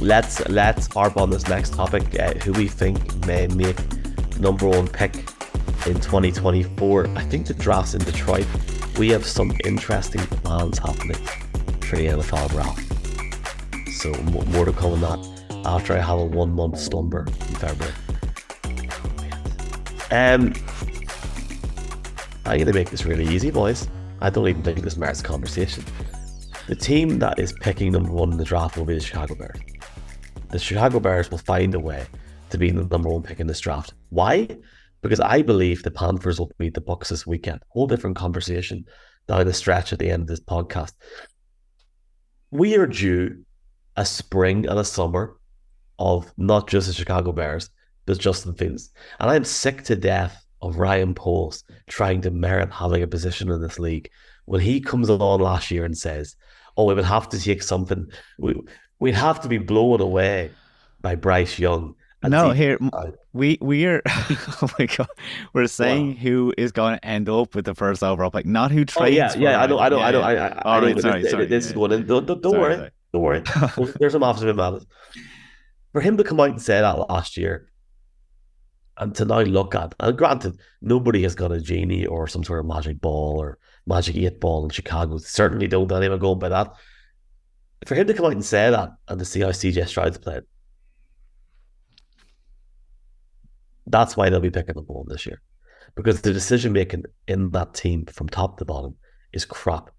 let's let's harp on this next topic. Uh, who we think may make number one pick in 2024. I think the draft's in Detroit. We have some interesting plans happening for the NFL draft. So more to come on that after I have a one month slumber in February. Um, I'm to make this really easy, boys. I don't even think this merits conversation. The team that is picking number one in the draft will be the Chicago Bears. The Chicago Bears will find a way to be the number one pick in this draft. Why? Because I believe the Panthers will beat the Bucks this weekend. Whole different conversation down the stretch at the end of this podcast. We are due a spring and a summer of not just the Chicago Bears, but Justin Fields. And I'm sick to death of Ryan Poles trying to merit having a position in this league. When he comes along last year and says, Oh, we would have to take something, we, we'd have to be blown away by Bryce Young. No, here uh, we we are. oh my god, we're saying wow. who is going to end up with the first overall pick, not who trades. Oh, yeah, yeah, I know, I know, yeah, I know, I, I, I, right, sorry, sorry, this yeah, is going. Don't, don't, don't sorry, worry, sorry. don't worry. There's some opposite matters. For him to come out and say that last year, and to now look at, and granted, nobody has got a genie or some sort of magic ball or magic eight ball in Chicago. Certainly don't anyone going by that. For him to come out and say that, and to see how CJ Stroud's played That's why they'll be picking the ball this year. Because the decision making in that team from top to bottom is crap.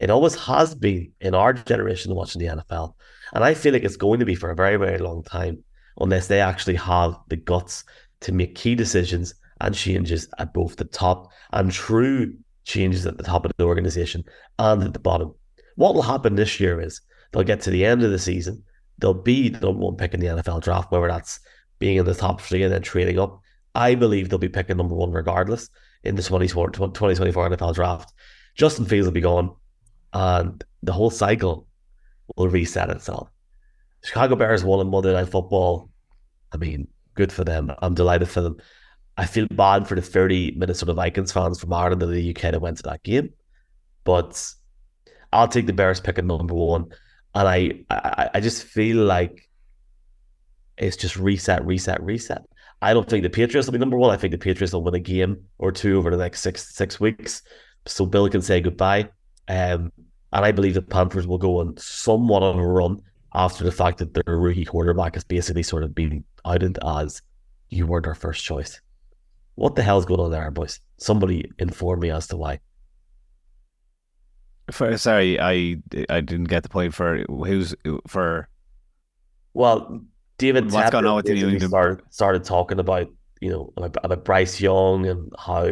It always has been in our generation watching the NFL. And I feel like it's going to be for a very, very long time unless they actually have the guts to make key decisions and changes at both the top and true changes at the top of the organization and at the bottom. What will happen this year is they'll get to the end of the season, they'll be the number one pick in the NFL draft, whether that's being in the top three and then trading up. I believe they'll be picking number one regardless in the 2024 NFL draft. Justin Fields will be gone, and the whole cycle will reset itself. Chicago Bears won on Monday Night Football. I mean, good for them. I'm delighted for them. I feel bad for the 30 Minnesota Vikings fans from Ireland and the UK that went to that game, but I'll take the Bears picking number one. And I, I, I just feel like it's just reset, reset, reset. I don't think the Patriots will be number one. I think the Patriots will win a game or two over the next six six weeks, so Bill can say goodbye. Um, and I believe the Panthers will go on somewhat on a run after the fact that their rookie quarterback has basically sort of been outed as you weren't our first choice. What the hell's going on there, boys? Somebody inform me as to why. For, sorry, I I didn't get the point for who's for. Well, David what's going on with the New England started, started talking about you know about, about, Bryce Young and how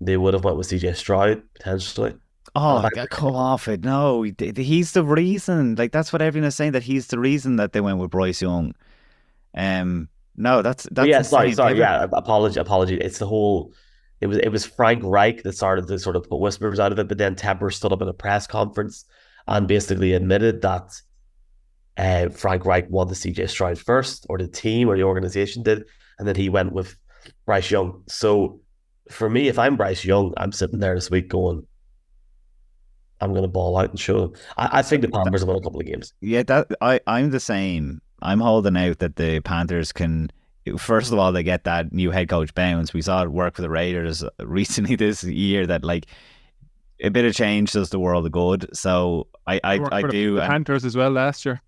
they would have went with CJ Stroud potentially. Oh, like, come off it! No, he's the reason. Like that's what everyone is saying that he's the reason that they went with Bryce Young. Um, no, that's that's yeah. Sorry, sorry. Yeah, apology, apology. It's the whole. It was it was Frank Reich that started to sort of put whispers out of it, but then Tepper stood up in a press conference and basically admitted that uh, Frank Reich won the CJ Stroud first, or the team or the organization did, and then he went with Bryce Young. So for me, if I'm Bryce Young, I'm sitting there this week going, I'm going to ball out and show them. I, I think the Panthers will win a couple of games. Yeah, that I I'm the same. I'm holding out that the Panthers can. First of all, they get that new head coach bounce. We saw it work for the Raiders recently this year. That like a bit of change does the world of good. So I I, I do. The Panthers as well last year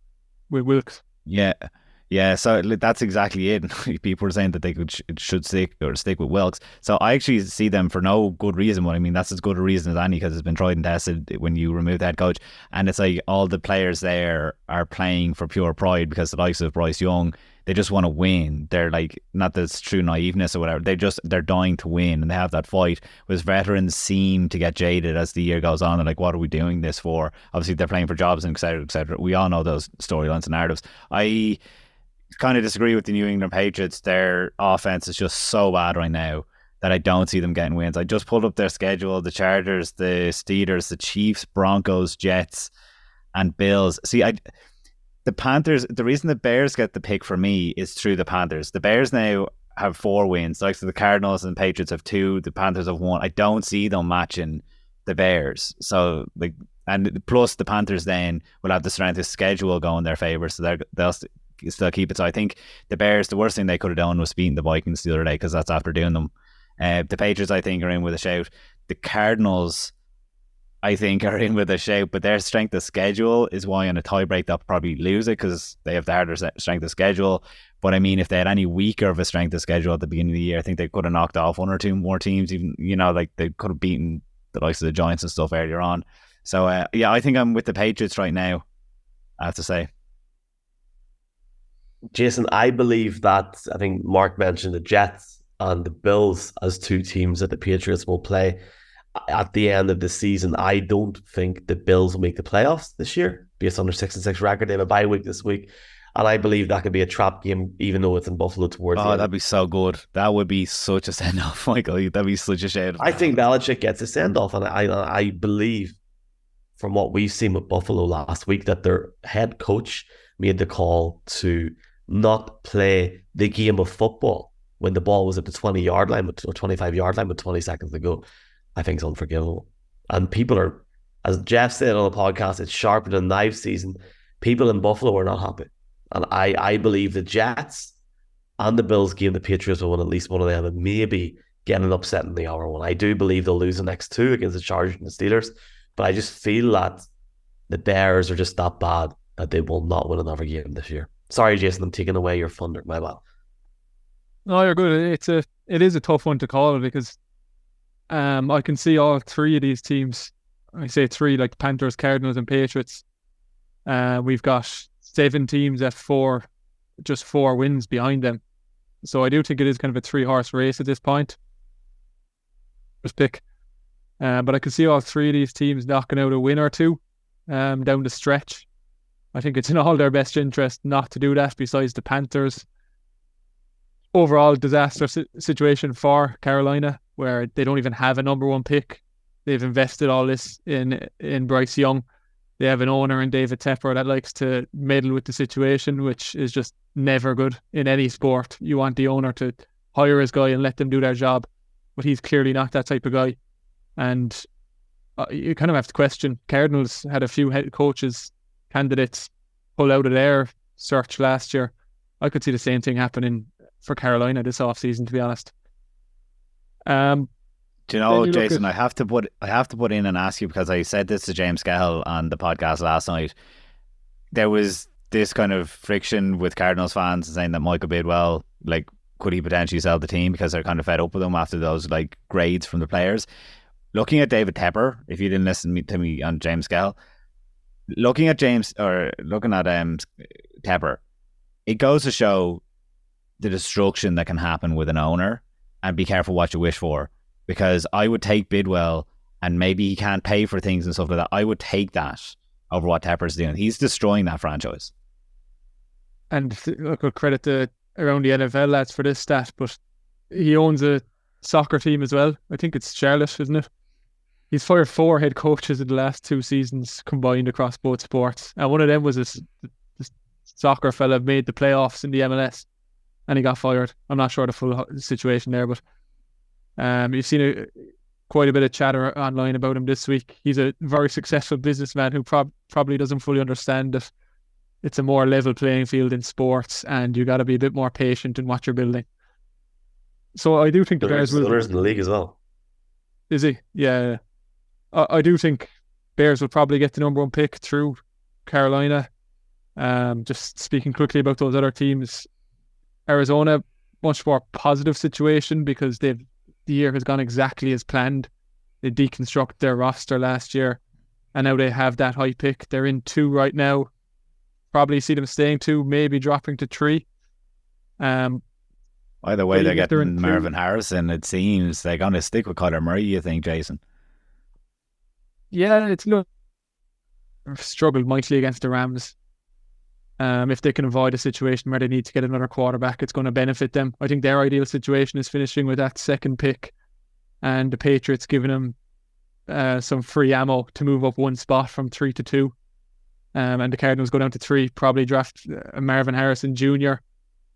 with Wilks. Yeah. Yeah, so that's exactly it. People are saying that they could should stick or stick with Wilks. So I actually see them for no good reason. But I mean, that's as good a reason as any because it's been tried and tested when you remove the head coach. And it's like all the players there are playing for pure pride because the likes of Bryce Young, they just want to win. They're like not this true naiveness or whatever. They just they're dying to win and they have that fight. Whereas veterans seem to get jaded as the year goes on. They're like, what are we doing this for? Obviously, they're playing for jobs and etc. etc. We all know those storylines and narratives. I kind of disagree with the New England Patriots. Their offense is just so bad right now that I don't see them getting wins. I just pulled up their schedule: the Chargers, the Steelers, the Chiefs, Broncos, Jets, and Bills. See, I the Panthers, the reason the Bears get the pick for me is through the Panthers. The Bears now have four wins. Like so the Cardinals and Patriots have two. The Panthers have one. I don't see them matching the Bears. So like, and plus the Panthers then will have the strength of schedule go in their favor. So they'll still keep it. So I think the Bears, the worst thing they could have done was beating the Vikings the other day because that's after doing them. Uh, the Patriots, I think, are in with a shout. The Cardinals, I think, are in with a shout, but their strength of schedule is why in a tiebreak they'll probably lose it because they have the harder strength of schedule. But I mean, if they had any weaker of a strength of schedule at the beginning of the year, I think they could have knocked off one or two more teams. Even you know, like they could have beaten the likes of the Giants and stuff earlier on. So uh, yeah, I think I'm with the Patriots right now. I have to say. Jason, I believe that I think Mark mentioned the Jets and the Bills as two teams that the Patriots will play at the end of the season. I don't think the Bills will make the playoffs this year based on their six and six record. They have a bye week this week. And I believe that could be a trap game, even though it's in Buffalo towards. Oh, that'd be so good. That would be such a send off, Michael. That'd be such a shame. I think Belichick gets a send off, and I I believe from what we've seen with Buffalo last week that their head coach made the call to not play the game of football when the ball was at the 20 yard line or 25 yard line with 20 seconds to go. I think it's unforgivable. And people are, as Jeff said on the podcast, it's sharper than knife season. People in Buffalo are not happy. And I, I believe the Jets and the Bills game, the Patriots will win at least one of them and maybe get an upset in the hour one. I do believe they'll lose the next two against the Chargers and the Steelers. But I just feel that the Bears are just that bad that they will not win another game this year. Sorry, Jason, I'm taking away your thunder. My bad. No, you're good. It's a it is a tough one to call because um I can see all three of these teams. I say three, like Panthers, Cardinals, and Patriots. Uh, we've got seven teams at four, just four wins behind them. So I do think it is kind of a three horse race at this point. Just pick. Uh, but I can see all three of these teams knocking out a win or two um, down the stretch. I think it's in all their best interest not to do that, besides the Panthers. Overall, disaster situation for Carolina, where they don't even have a number one pick. They've invested all this in in Bryce Young. They have an owner in David Tepper that likes to meddle with the situation, which is just never good in any sport. You want the owner to hire his guy and let them do their job, but he's clearly not that type of guy. And uh, you kind of have to question. Cardinals had a few head coaches candidates pull out of their search last year. I could see the same thing happening for Carolina this offseason, to be honest. Um, do you know, you Jason? At... I have to put I have to put in and ask you because I said this to James Scahill on the podcast last night. There was this kind of friction with Cardinals fans saying that Michael Bidwill, like, could he potentially sell the team because they're kind of fed up with him after those like grades from the players. Looking at David Tepper, if you didn't listen to me on James Scahill, looking at James or looking at um Tepper, it goes to show the destruction that can happen with an owner and be careful what you wish for. Because I would take Bidwill and maybe he can't pay for things and stuff like that. I would take that over what Tepper's doing. He's destroying that franchise. And look, credit to around the NFL lads for this stat, but he owns a soccer team as well. I think it's Charlotte, isn't it? He's fired four head coaches in the last two seasons combined across both sports, and one of them was this, this soccer fella made the playoffs in the MLS, and he got fired. I'm not sure the full situation there, but um, you've seen a, quite a bit of chatter online about him this week. He's a very successful businessman who prob- probably doesn't fully understand that it's a more level playing field in sports, and you got to be a bit more patient in what you're building. So I do think the Bears will. There's in the league as well. Is he? Yeah. I, I do think Bears will probably get the number one pick through Carolina. Um, just speaking quickly about those other teams, Arizona much more positive situation because they've the year has gone exactly as planned. They deconstruct their roster last year, and now they have that high pick. They're in two right now. Probably see them staying two, maybe dropping to three. Um, Either way, they're getting Marvin two. Harrison. It seems they're going to stick with Kyler Murray. You think, Jason? Yeah, it's look struggled mightily against the Rams. Um, if they can avoid a situation where they need to get another quarterback, it's going to benefit them. I think their ideal situation is finishing with that second pick, and the Patriots giving them uh, some free ammo to move up one spot from three to two. Um, and the Cardinals go down to three, probably draft uh, Marvin Harrison Jr.,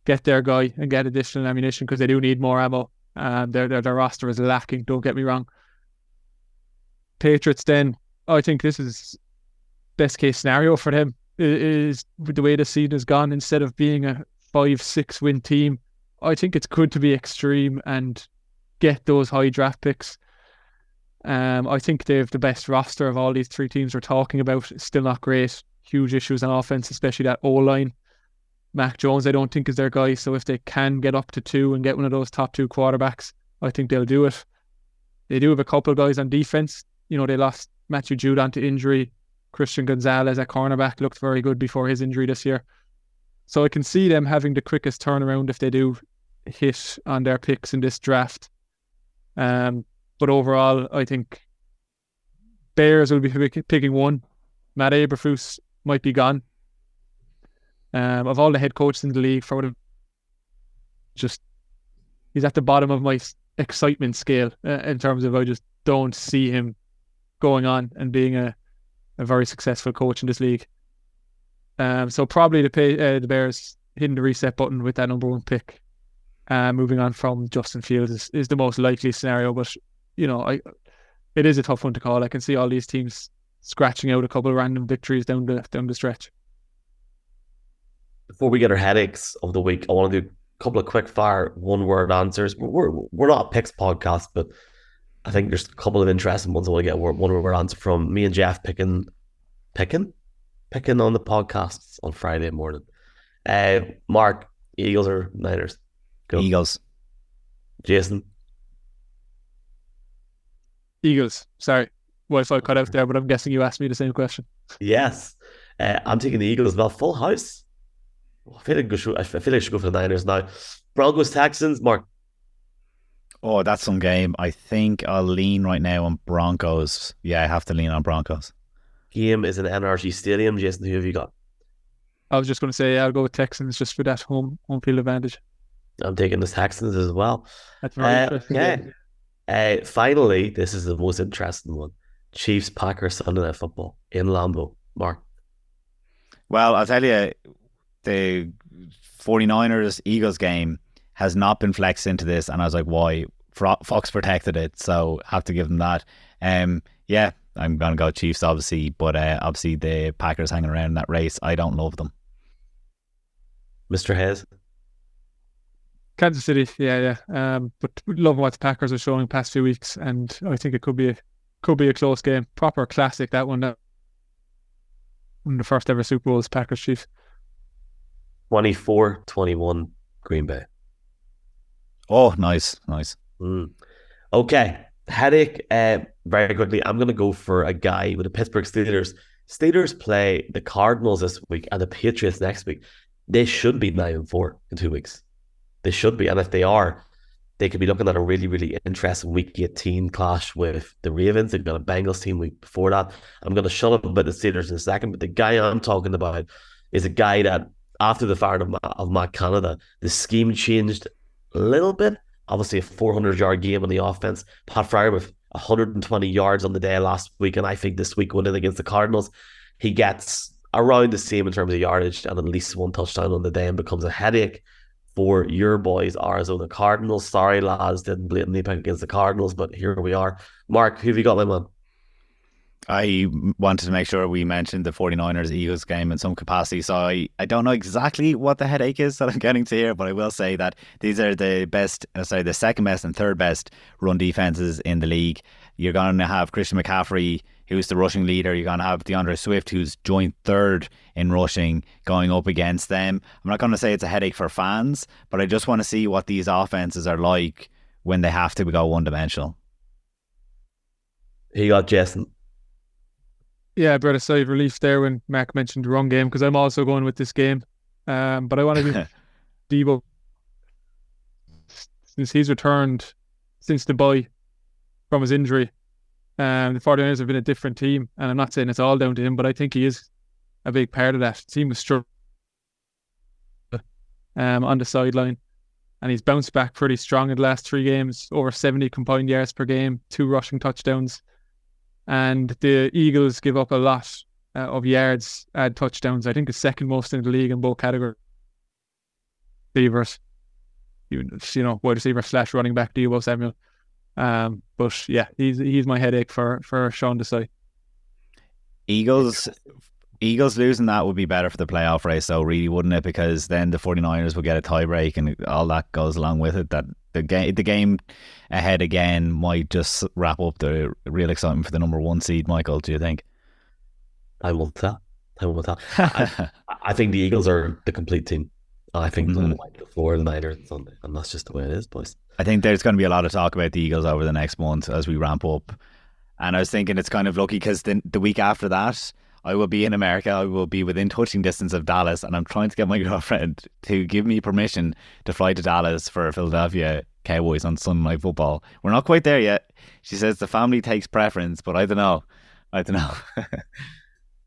get their guy and get additional ammunition because they do need more ammo. Um, their, their their roster is lacking. Don't get me wrong. Patriots then, I think this is best case scenario for them. is the way the season has gone. Instead of being a five, six win team, I think it's good to be extreme and get those high draft picks. Um, I think they have the best roster of all these three teams we're talking about. Still not great. Huge issues on offense, especially that O line. Mac Jones, I don't think is their guy. So if they can get up to two and get one of those top two quarterbacks, I think they'll do it. They do have a couple of guys on defense. You know, they lost Matthew Judon to injury. Christian Gonzalez at cornerback looked very good before his injury this year. So I can see them having the quickest turnaround if they do hit on their picks in this draft. Um, but overall, I think Bears will be picking one. Matt Eberflus might be gone. Um, of all the head coaches in the league, for what just he's at the bottom of my excitement scale uh, in terms of I just don't see him going on and being a, a very successful coach in this league. Um, so probably the pay, uh, the Bears hitting the reset button with that number one pick. Uh, moving on from Justin Fields is, is the most likely scenario, but you know, I it is a tough one to call. I can see all these teams scratching out a couple of random victories down the down the stretch. Before we get our headaches of the week, I want to do a couple of quick fire one word answers. We're we're not a picks podcast, but I think there's a couple of interesting ones I want to get one word answer from me and Jeff picking picking picking on the podcasts on Friday morning. Uh, Mark, Eagles or Niners? Go. Eagles. Jason. Eagles. Sorry, Wi-Fi cut out there, but I'm guessing you asked me the same question. Yes, uh, I'm taking the Eagles. As well, full house. I feel like I, should, I feel like I should go for the Niners now. Broncos Texans. Mark. Oh, that's some game. I think I'll lean right now on Broncos. Yeah, I have to lean on Broncos. Game is in NRG Stadium. Jason, who have you got? I was just going to say, yeah, I'll go with Texans just for that home home field advantage. I'm taking the Texans as well. That's very uh, interesting. Yeah. Uh, finally, this is the most interesting one. Chiefs Packers Sunday Night Football in Lambeau. Mark. Well, I'll tell you, the 49ers Eagles game has not been flexed into this, and I was like, why? Fox protected it, so have to give them that. Um, yeah, I'm gonna go Chiefs, obviously, but uh, obviously the Packers hanging around in that race. I don't love them. Mr. Hayes. Kansas City, yeah, yeah. Um, but love what the Packers are showing past few weeks, and I think it could be a could be a close game. Proper classic that one. That one of the first ever Super Bowls, Packers Chiefs. 24-21 Green Bay. Oh, nice, nice. Mm. Okay, headache. Uh, very quickly, I'm going to go for a guy with the Pittsburgh Steelers. Steelers play the Cardinals this week and the Patriots next week. They should be nine and four in two weeks. They should be. And if they are, they could be looking at a really, really interesting week 18 clash with the Ravens. They've got a Bengals team week before that. I'm going to shut up about the Steelers in a second, but the guy I'm talking about is a guy that after the firing of, of Matt Canada, the scheme changed little bit. Obviously, a 400 yard game on the offense. Pat Fryer with 120 yards on the day last week, and I think this week in against the Cardinals. He gets around the same in terms of yardage and at least one touchdown on the day and becomes a headache for your boys, Arizona Cardinals. Sorry, lads, didn't blatantly pick against the Cardinals, but here we are. Mark, who have you got, my man? I wanted to make sure we mentioned the 49ers Eagles game in some capacity. So I, I don't know exactly what the headache is that I'm getting to here, but I will say that these are the best, uh, sorry, the second best and third best run defenses in the league. You're going to have Christian McCaffrey who's the rushing leader. You're going to have D'Andre Swift, who's joint third in rushing, going up against them. I'm not going to say it's a headache for fans, but I just want to see what these offenses are like when they have to go one dimensional. He got Jason. Yeah, I brought a sigh of relief there when Mac mentioned the wrong game because I'm also going with this game. Um, but I want to do Deebo since he's returned since the bye from his injury. Um, the 49ers have been a different team, and I'm not saying it's all down to him, but I think he is a big part of that. The team was struggling um, on the sideline, and he's bounced back pretty strong in the last three games, over 70 combined yards per game, two rushing touchdowns. And the Eagles give up a lot uh, of yards, add touchdowns. I think the second most in the league in both categories. Receivers, you, you know, wide receiver slash running back, Deebo Samuel. Um, but yeah, he's he's my headache for for Sean Desai. Eagles Eagles losing that would be better for the playoff race, though, really, wouldn't it? Because then the 49ers would get a tiebreak and all that goes along with it. That the game, the game ahead again might just wrap up the real excitement for the number one seed. Michael, do you think? I will tell. I will tell. I, I think the Eagles are the complete team. I think mm-hmm. the floor the Niners on Sunday, and that's just the way it is, boys. I think there's going to be a lot of talk about the Eagles over the next month as we ramp up. And I was thinking it's kind of lucky because the, the week after that, I will be in America. I will be within touching distance of Dallas, and I'm trying to get my girlfriend to give me permission to fly to Dallas for Philadelphia Cowboys on Sunday Night Football. We're not quite there yet. She says the family takes preference, but I don't know. I don't know.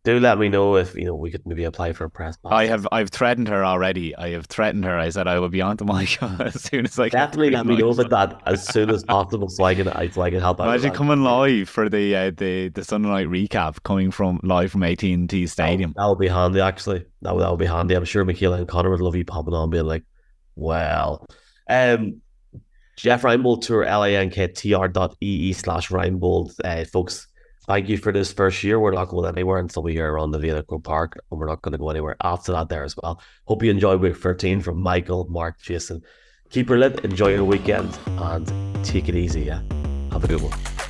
do let me know if you know we could maybe apply for a press pass. I have I've threatened her already. I have threatened her. I said I will be on to Mike as soon as I definitely let me know about that as soon as possible so I can so I can help out. Imagine coming live for the uh, the the Sunday night recap coming from live from AT and T Stadium. That would be handy actually. That would that would be handy. I'm sure Michaela and Connor would love you popping on being like, well. Um Jeff Reinebold tour L-A-N-K-T-R dot E-E slash Reinebold. Uh, folks, thank you for this first year. We're not going anywhere until we here around the Vehicle Park, and we're not going to go anywhere after that there as well. Hope you enjoyed week 13 from Michael, Mark, Jason. Keep her lit, enjoy your weekend, and take it easy. Yeah, have a good one.